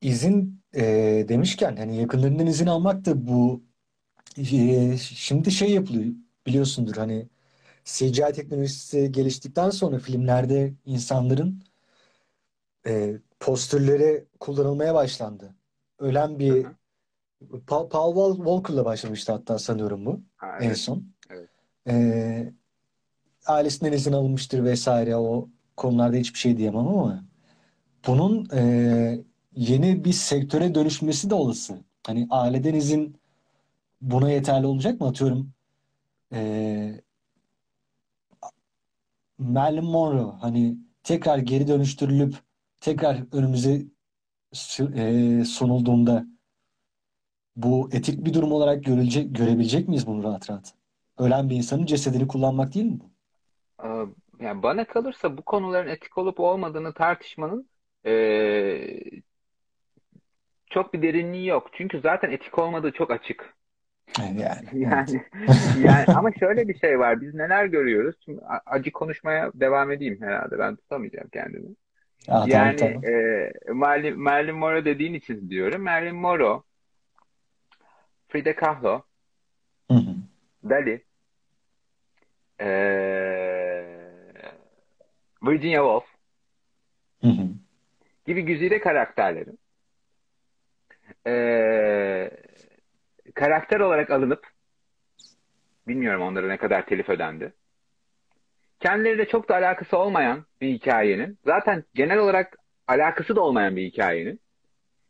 izin e, demişken hani yakınlarından izin almak da bu e, şimdi şey yapılıyor biliyorsundur hani CGI teknolojisi geliştikten sonra filmlerde insanların e, postürleri kullanılmaya başlandı. Ölen Hı bir hı. Pa- Paul Walker'la başlamıştı hatta sanıyorum bu Ha, en evet. son. Evet. E, ailesinden izin alınmıştır vesaire o konularda hiçbir şey diyemem ama bunun e, yeni bir sektöre dönüşmesi de olası. Hani aileden izin buna yeterli olacak mı? Atıyorum e, Marilyn Monroe hani tekrar geri dönüştürülüp tekrar önümüze e, sunulduğunda bu etik bir durum olarak görülecek, görebilecek miyiz bunu rahat rahat? Ölen bir insanın cesedini kullanmak değil mi bu? Ee, Yani bana kalırsa bu konuların etik olup olmadığını tartışmanın ee, çok bir derinliği yok. Çünkü zaten etik olmadığı çok açık. Yani, yani evet. Yani ama şöyle bir şey var. Biz neler görüyoruz? Şimdi acı konuşmaya devam edeyim herhalde. Ben tutamayacağım kendimi. Aa, tamam Yani tamam. e, Marilyn, Marilyn Monroe dediğin için diyorum. Marilyn Monroe, Frida Kahlo, Hı hı. Dali, e, Virginia Woolf Hı hı. gibi güzide karakterlerin e, karakter olarak alınıp bilmiyorum onlara ne kadar telif ödendi. Kendileriyle çok da alakası olmayan bir hikayenin zaten genel olarak alakası da olmayan bir hikayenin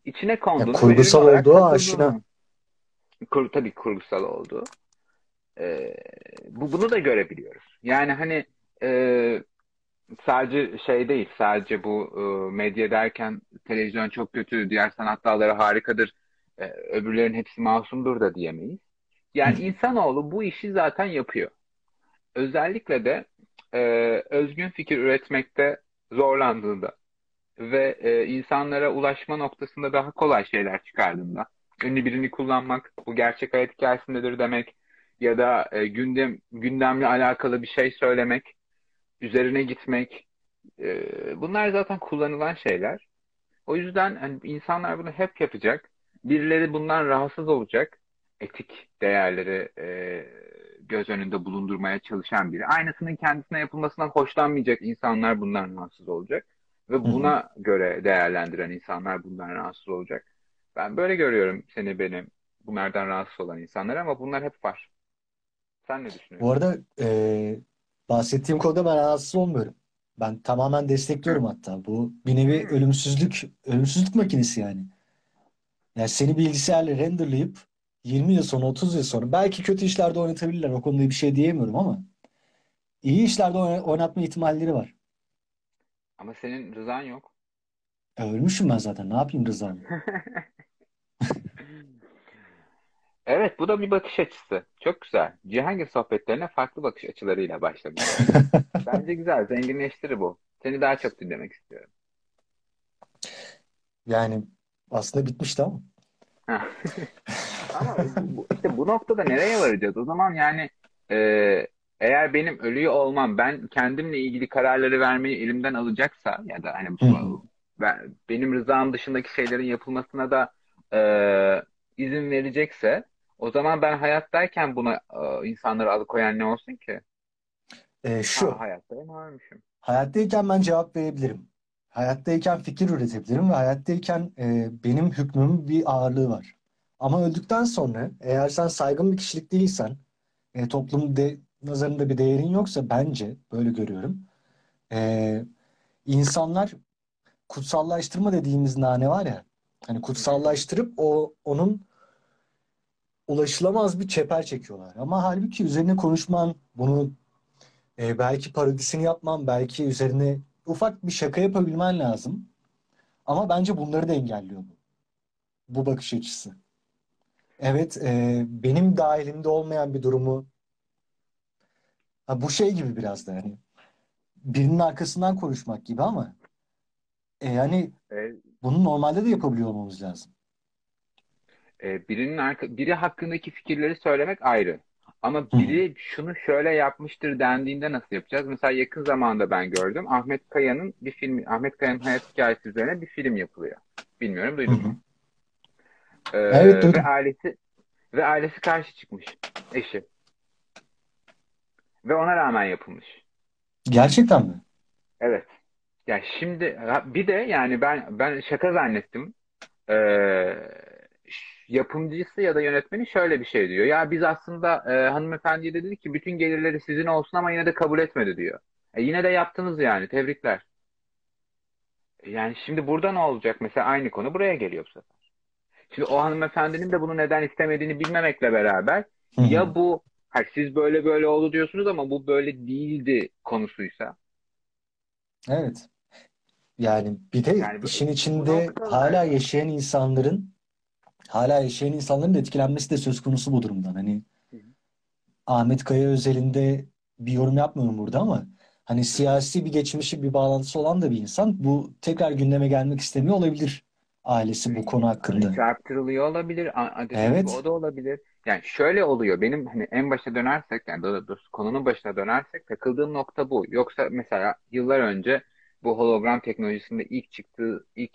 içine konduğunu ürün kurgusal olduğu aşina. kur, tabii kurgusal olduğu e, bu bunu da görebiliyoruz. Yani hani e, sadece şey değil sadece bu e, medya derken televizyon çok kötü diğer sanat dalları harikadır e, öbürlerin hepsi masumdur da diyemeyiz. Yani insanoğlu bu işi zaten yapıyor. Özellikle de e, özgün fikir üretmekte zorlandığında ve e, insanlara ulaşma noktasında daha kolay şeyler çıkardığında ünlü birini kullanmak bu gerçek hayat hikayesindedir demek ya da e, gündem gündemle alakalı bir şey söylemek, üzerine gitmek e, bunlar zaten kullanılan şeyler. O yüzden hani insanlar bunu hep yapacak. Birileri bundan rahatsız olacak. Etik değerleri e, göz önünde bulundurmaya çalışan biri. Aynısının kendisine yapılmasından hoşlanmayacak insanlar bundan rahatsız olacak. Ve buna göre değerlendiren insanlar bundan rahatsız olacak. Ben böyle görüyorum seni benim bunlardan rahatsız olan insanlar ama bunlar hep var. Sen ne Bu düşünüyorsun? arada e, bahsettiğim konuda ben rahatsız olmuyorum. Ben tamamen destekliyorum hatta. Bu bir nevi Hı. ölümsüzlük, ölümsüzlük makinesi yani. Yani seni bilgisayarla renderlayıp 20 yıl sonra, 30 yıl sonra belki kötü işlerde oynatabilirler. O konuda bir şey diyemiyorum ama iyi işlerde oyna- oynatma ihtimalleri var. Ama senin rızan yok. E, ölmüşüm ben zaten. Ne yapayım Rıza'nın? Evet, bu da bir bakış açısı. Çok güzel. Cihangir sohbetlerine farklı bakış açılarıyla başlamış. Bence güzel, zenginleştirir bu. Seni daha çok dinlemek istiyorum. Yani aslında bitmişti ama. Ama bu, bu- işte bu noktada nereye varacağız? O zaman yani e, eğer benim ölüyor olmam, ben kendimle ilgili kararları vermeyi elimden alacaksa ya da hani hı. ben, benim rızam dışındaki şeylerin yapılmasına da e, izin verecekse, o zaman ben hayattayken buna e, insanları alıkoyan ne olsun ki? E, Ha şu. hayattayım varmışım. Hayattayken ben cevap verebilirim. Hayattayken fikir üretebilirim ve hayattayken e, benim hükmümün bir ağırlığı var. Ama öldükten sonra eğer sen saygın bir kişilik değilsen, e, toplum de, nazarında bir değerin yoksa bence böyle görüyorum. E, insanlar kutsallaştırma dediğimiz nane var ya, hani kutsallaştırıp o onun ulaşılamaz bir çeper çekiyorlar. Ama halbuki üzerine konuşman, bunu e, belki parodisini yapman, belki üzerine ufak bir şaka yapabilmen lazım. Ama bence bunları da engelliyor bu. Bu bakış açısı. Evet, e, benim dahilimde olmayan bir durumu, ha, bu şey gibi biraz da yani birinin arkasından konuşmak gibi ama e, yani E, bunu normalde de yapabiliyor olmamız lazım. E, birinin arka, biri hakkındaki fikirleri söylemek ayrı. Ama biri şunu şöyle yapmıştır dendiğinde nasıl yapacağız? Mesela yakın zamanda ben gördüm. Ahmet Kaya'nın bir film, Ahmet Kaya'nın hayat hikayesi üzerine bir film yapılıyor. Bilmiyorum duydun mu? Ee, Evet ve duydum. ailesi ve ailesi karşı çıkmış. Eşi. Ve ona rağmen yapılmış. Gerçekten mi? Evet. Ya şimdi ha, bir de yani ben ben şaka zannettim. Ee, yapımcısı ya da yönetmeni şöyle bir şey diyor. Ya biz aslında e, hanımefendiye de dedik ki bütün gelirleri sizin olsun ama yine de kabul etmedi diyor. E, yine de yaptınız yani. Tebrikler. E, Yani şimdi burada ne olacak? Mesela aynı konu buraya geliyor bu sefer. Şimdi o hanımefendinin de bunu neden istemediğini bilmemekle beraber Hı hı. ya bu ha, siz böyle böyle oldu diyorsunuz ama bu böyle değildi konusuysa Evet. Yani bir de yani işin içinde hala yaşayan insanların hala yaşayan insanların etkilenmesi de söz konusu bu durumdan. Hani Ahmet Kaya özelinde bir yorum yapmıyorum burada ama hani siyasi bir geçmişi bir bağlantısı olan da bir insan bu tekrar gündeme gelmek istemiyor olabilir ailesi bu konu hakkında. çarptırılıyor olabilir. A- a- Dediğim gibi Evet. o da olabilir. Yani şöyle oluyor. Benim hani en başa dönersek yani daha doğrusu konunun başına dönersek takıldığım nokta bu. Yoksa mesela yıllar önce bu hologram teknolojisinde ilk çıktığı, ilk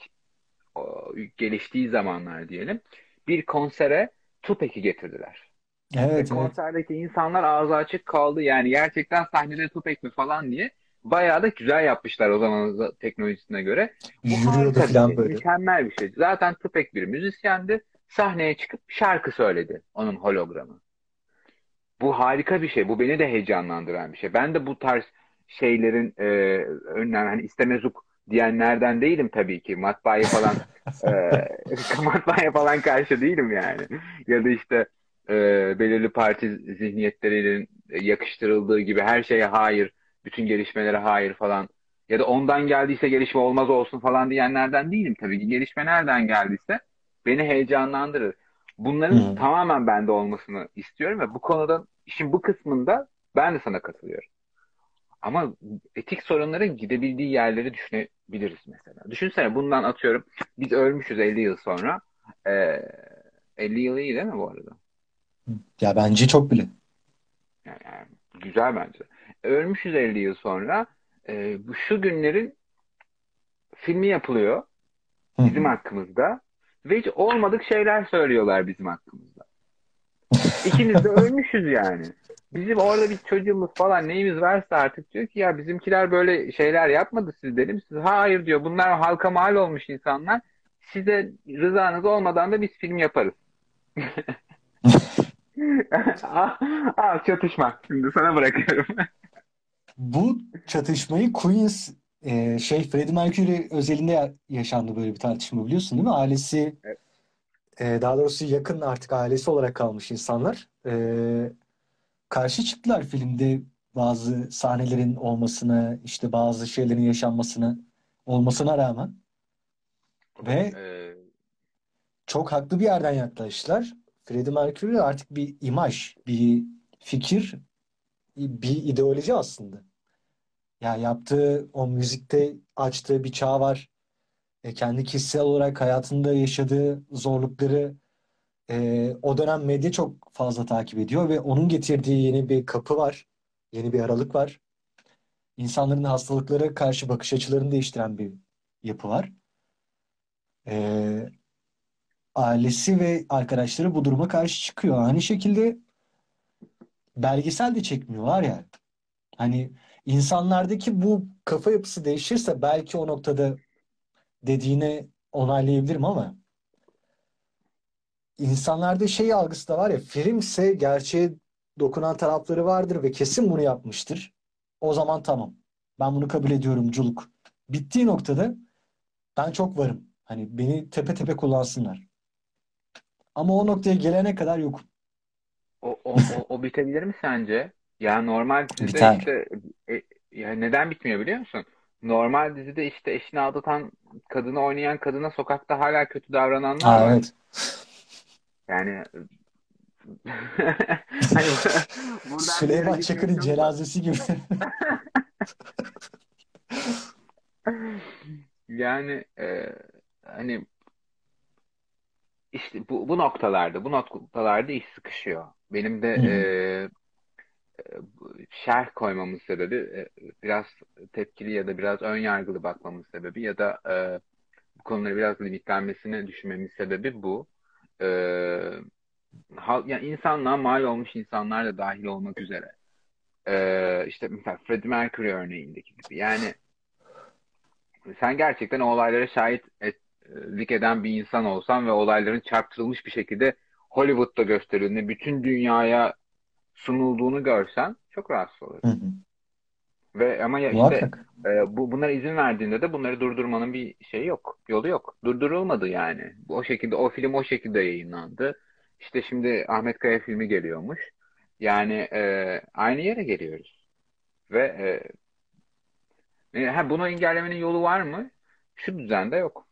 geliştiği zamanlar diyelim. Bir konsere Tupac'i getirdiler. Ve Evet evet. konserdeki insanlar ağzı açık kaldı. Yani gerçekten sahnede Tupac mi falan diye. Bayağı da güzel yapmışlar o zamanın teknolojisine göre. Yürüyordu falan şey. böyle. Mükemmel bir şey. Zaten Tupac bir müzisyendi. Sahneye çıkıp şarkı söyledi. Onun hologramı. Bu harika bir şey. Bu beni de heyecanlandıran bir şey. Ben de bu tarz şeylerin e, önünden hani istemezuk diyenlerden değilim tabii ki. Matbaayı falan e, matbaaya falan karşı değilim yani. Ya da işte e, belirli parti zihniyetlerinin yakıştırıldığı gibi her şeye hayır, bütün gelişmelere hayır falan. Ya da ondan geldiyse gelişme olmaz olsun falan diyenlerden değilim tabii ki. Gelişme nereden geldiyse beni heyecanlandırır. Bunların Hı. tamamen bende olmasını istiyorum ve bu konuda işin bu kısmında ben de sana katılıyorum. Ama etik sorunların gidebildiği yerleri düşünebiliriz mesela. Düşünsene bundan atıyorum biz ölmüşüz 50 yıl sonra. Ee, 50 yıl iyi değil mi bu arada? Ya bence çok bile. Yani, yani güzel bence. Ölmüşüz 50 yıl sonra. Ee, bu şu günlerin filmi yapılıyor bizim hakkımızda ve hiç olmadık şeyler söylüyorlar bizim hakkımızda. İkimiz de ölmüşüz yani. Bizim orada bir çocuğumuz falan neyimiz varsa artık diyor ki ya bizimkiler böyle şeyler yapmadı siz dedim. Siz hayır diyor bunlar halka mal olmuş insanlar. Size rızanız olmadan da biz film yaparız. ah, ah, çatışma. Şimdi sana bırakıyorum. Bu çatışmayı Queens e, şey Freddie Mercury özelinde ya- yaşandı böyle bir tartışma biliyorsun değil mi? Ailesi Evet. e, daha doğrusu yakın artık ailesi olarak kalmış insanlar e, karşı çıktılar filmde bazı sahnelerin olmasına işte bazı şeylerin yaşanmasına olmasına rağmen ve Ee, çok haklı bir yerden yaklaştılar. Freddie Mercury artık bir imaj, bir fikir, bir ideoloji aslında. Ya yaptığı o müzikte açtığı bir çağ var. E, kendi kişisel olarak hayatında yaşadığı zorlukları e, o dönem medya çok fazla takip ediyor ve onun getirdiği yeni bir kapı var. Yeni bir aralık var. İnsanların hastalıklara karşı bakış açılarını değiştiren bir yapı var. E, ailesi ve arkadaşları bu duruma karşı çıkıyor. Aynı şekilde belgesel de çekmiyor var ya. Hani insanlardaki bu kafa yapısı değişirse belki o noktada dediğine onaylayabilirim ama insanlarda şey algısı da var ya filmse gerçeğe dokunan tarafları vardır ve kesin bunu yapmıştır. O zaman tamam. Ben bunu kabul ediyorumculuk. Bittiği noktada ben çok varım. Hani beni tepe tepe kullansınlar. Ama o noktaya gelene kadar yokum. o, o, o, o bitebilir mi sence? Ya normal dizide Biter. işte e, ya neden bitmiyor biliyor musun? Normal dizide işte eşini aldatan kadını oynayan kadına sokakta hala kötü davrananlar Ha var. evet. Yani hani buradan Süleyman Çakır'ın cenazesi gibi. yani e, hani işte bu, bu noktalarda bu noktalarda iş sıkışıyor. Benim de hı. e, şerh koymamın sebebi e, biraz tepkili ya da biraz ön yargılı bakmamın sebebi ya da e, bu konuları biraz limitlenmesini düşünmemin sebebi bu. E, yani insanlığa mal olmuş insanlar da dahil olmak üzere. E, işte mesela Freddie Mercury örneğindeki gibi. Yani sen gerçekten o olaylara şahit etlik eden bir insan olsan ve olayların çarptırılmış bir şekilde Hollywood'da gösterildiğini, bütün dünyaya sunulduğunu görsen çok rahatsız olursun. Ve ama ya işte e, bu bunlara izin verdiğinde de bunları durdurmanın bir şeyi yok. Yolu yok. Durdurulmadı yani. O şekilde o film o şekilde yayınlandı. İşte şimdi Ahmet Kaya filmi geliyormuş. Yani e, aynı yere geliyoruz. Ve e, e ha, bunu engellemenin yolu var mı? Şu düzende yok.